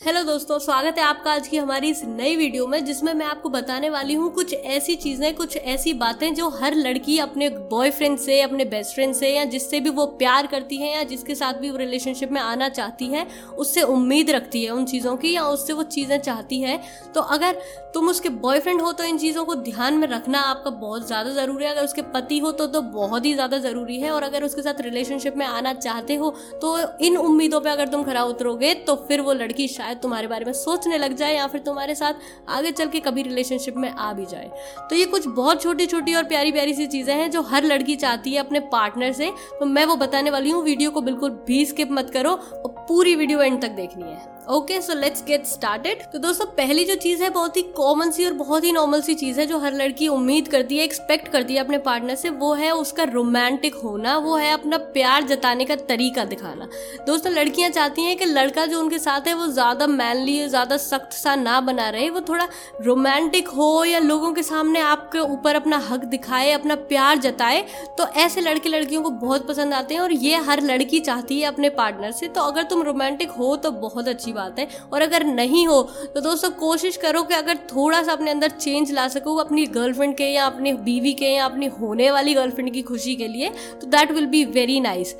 Hello दोस्तों स्वागत है आपका आज की हमारी इस नई वीडियो में जिसमें मैं आपको बताने वाली हूँ कुछ ऐसी चीज़ें कुछ ऐसी बातें जो हर लड़की अपने बॉयफ्रेंड से अपने बेस्ट फ्रेंड से या जिससे भी वो प्यार करती है या जिसके साथ भी वो रिलेशनशिप में आना चाहती है उससे उम्मीद रखती है उन चीज़ों की या उससे वो चीज़ें चाहती है। तो अगर तुम उसके बॉयफ्रेंड हो तो इन चीज़ों को ध्यान में रखना आपका बहुत ज़्यादा ज़रूरी है। अगर उसके पति हो तो, तो बहुत ही ज़्यादा ज़रूरी है और अगर उसके साथ रिलेशनशिप में आना चाहते हो तो इन उम्मीदों पर अगर तुम खरा उतरोगे तो फिर वो लड़की शायद शायद तुम्हारे बारे में सोचने लग जाए या फिर तुम्हारे साथ आगे चल के कभी रिलेशनशिप में आ भी जाए। तो ये कुछ बहुत छोटी छोटी और प्यारी प्यारी सी चीज़ें हैं जो हर लड़की चाहती है अपने पार्टनर से। तो मैं वो बताने वाली हूँ, वीडियो को बिल्कुल भी स्किप मत करो और पूरी वीडियो एंड तक देखनी है। Okay so let's get started तो दोस्तों, पहली जो चीज़ है, बहुत ही कॉमन सी और बहुत ही नॉर्मल सी चीज़ है जो हर लड़की उम्मीद करती है एक्सपेक्ट करती है अपने पार्टनर से, वो है उसका रोमांटिक होना, वो है अपना प्यार जताने का तरीका दिखाना। दोस्तों, लड़कियाँ चाहती हैं कि लड़का जो उनके साथ है, वो ज़्यादा मैनली ज़्यादा सख्त सा ना बना रहे, वो थोड़ा रोमांटिक हो या लोगों के सामने आपके ऊपर अपना हक दिखाए, अपना प्यार जताए तो ऐसे लड़के लड़कियों को बहुत पसंद आते हैं और ये हर लड़की चाहती है अपने पार्टनर से। तो अगर तुम रोमांटिक हो तो बहुत अच्छी बात है। और अगर नहीं हो तो दोस्तों कोशिश करो कि अगर थोड़ा सा अपने अंदर चेंज ला सको, अपनी गर्लफ्रेंड के या अपनी बीवी के या अपनी होने वाली गर्लफ्रेंड की खुशी के लिए तो that will be very nice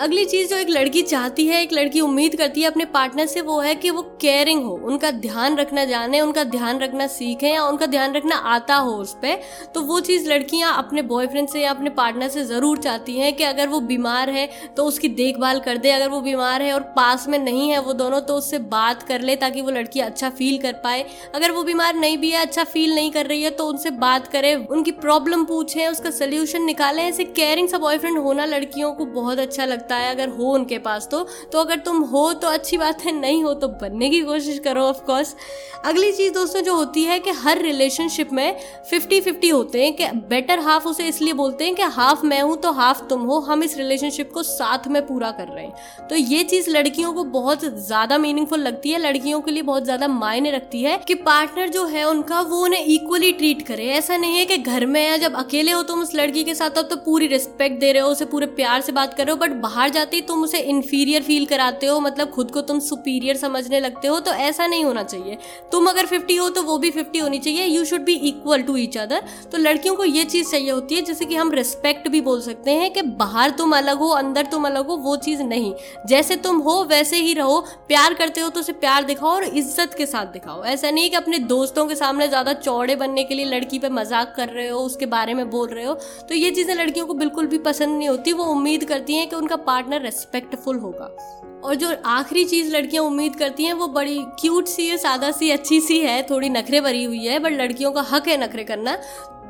अगली चीज़ जो एक लड़की चाहती है, एक लड़की उम्मीद करती है अपने पार्टनर से, वो है कि वो केयरिंग हो, उनका ध्यान रखना जाने, उनका ध्यान रखना सीखें या उनका ध्यान रखना आता हो उस पर तो वो चीज़ लड़कियाँ अपने बॉयफ्रेंड से या अपने पार्टनर से ज़रूर चाहती हैं कि अगर वो बीमार है तो उसकी देखभाल कर दे, अगर वो बीमार है और पास में नहीं है वो दोनों तो उससे बात कर ले ताकि वो लड़की अच्छा फील कर पाए। अगर वो बीमार नहीं भी है अच्छा फील नहीं कर रही है तो उनसे बात करें, उनकी प्रॉब्लम पूछें, उसका सोल्यूशन निकालें। ऐसे केयरिंग सा बॉयफ्रेंड होना लड़कियों को बहुत अच्छा लगता लगता है अगर हो उनके पास तो। तो अगर तुम हो तो अच्छी बात है नहीं हो तो बनने की कोशिश करो ऑफ़ कोर्स अगली चीज़ दोस्तों जो होती है कि हर रिलेशनशिप में फिफ्टी फिफ्टी होते हैं कि बेटर हाफ़ उसे इसलिए बोलते हैं कि हाफ़ मैं हूँ तो हाफ़ तुम हो, हम इस रिलेशनशिप को साथ में पूरा कर रहे हैं। तो ये चीज़ लड़कियों को बहुत ज़्यादा मीनिंगफुल लगती है, लड़कियों के लिए बहुत ज़्यादा मायने रखती है कि पार्टनर जो है उनका वो उन्हें इक्वली ट्रीट करे। ऐसा नहीं है कि घर में या जब अकेले हो तुम उस लड़की के साथ तब तो पूरी रिस्पेक्ट दे रहे हो, उसे पूरे प्यार से बात कर रहे हो बट बाहर बाहर जाते ही तुम उसे इन्फीरियर फील कराते हो मतलब खुद को तुम सुपीरियर समझने लगते हो तो ऐसा नहीं होना चाहिए। तुम अगर फिफ्टी हो तो वो भी फिफ्टी होनी चाहिए। You should be equal to each other तो लड़कियों को ये चीज़ चाहिए होती है, जैसे कि हम रिस्पेक्ट भी बोल सकते हैं कि बाहर तुम अलग हो, अंदर तुम अलग हो, वो चीज़ नहीं। जैसे तुम हो, वैसे ही रहो। प्यार करते हो तो उसे प्यार दिखाओ और इज़्ज़त के साथ दिखाओ। ऐसा नहीं कि अपने दोस्तों के सामने ज़्यादा चौड़े बनने के लिए लड़की पे मज़ाक कर रहे हो, उसके बारे में बोल रहे हो। तो ये चीज़ें लड़कियों को बिल्कुल भी पसंद नहीं होती। वो उम्मीद करती हैं कि उनका पार्टनर रेस्पेक्टफुल होगा। और जो आखिरी चीज़ लड़कियाँ उम्मीद करती हैं, वो बड़ी क्यूट सी है, सादा सी, अच्छी सी है, थोड़ी नखरे भरी हुई है बट लड़कियों का हक है नखरे करना।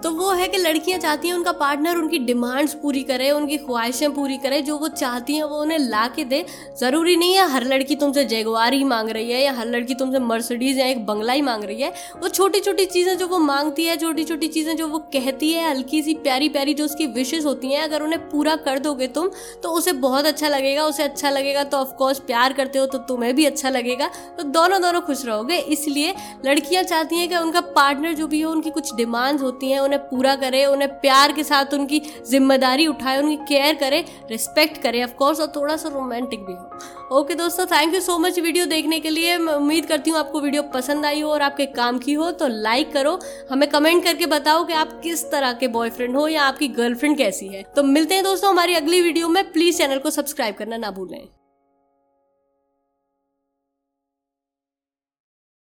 तो वो है कि लड़कियाँ चाहती हैं उनका पार्टनर उनकी डिमांड्स पूरी करे, उनकी ख्वाहिशें पूरी करे, जो वो चाहती हैं वो उन्हें ला के दे। ज़रूरी नहीं है हर लड़की तुमसे जेगवार ही मांग रही है या हर लड़की तुमसे मर्सिडीज़ या एक बंगला ही मांग रही है। वो छोटी छोटी चीज़ें जो वो मांगती है छोटी छोटी चीज़ें जो वो कहती है हल्की सी प्यारी प्यारी जो उसकी विशेष होती हैं, अगर उन्हें पूरा कर दोगे तुम तो उसे बहुत अच्छा लगेगा, उसे अच्छा लगेगा तो ऑफकोर्स प्यार करते हो तो तुम्हें भी अच्छा लगेगा। तो दोनों दोनों खुश रहोगे, इसलिए लड़कियाँ चाहती हैं कि उनका पार्टनर जो भी हो, उनकी कुछ डिमांड्स होती हैं उन्हें पूरा करे, उन्हें प्यार के साथ उनकी ज़िम्मेदारी उठाए, उनकी केयर करे रिस्पेक्ट करे ऑफकोर्स और थोड़ा सा रोमांटिक भी हो। ओके दोस्तों thank you so much video देखने के लिए। मैं उम्मीद करती हूँ आपको वीडियो पसंद आई हो और आपके काम की हो तो लाइक करो। हमें कमेंट करके बताओ कि आप किस तरह के बॉयफ्रेंड हो या आपकी गर्लफ्रेंड कैसी है। तो मिलते हैं दोस्तों हमारी अगली वीडियो में। प्लीज़ चैनल को सब्सक्राइब करना ना भूलें।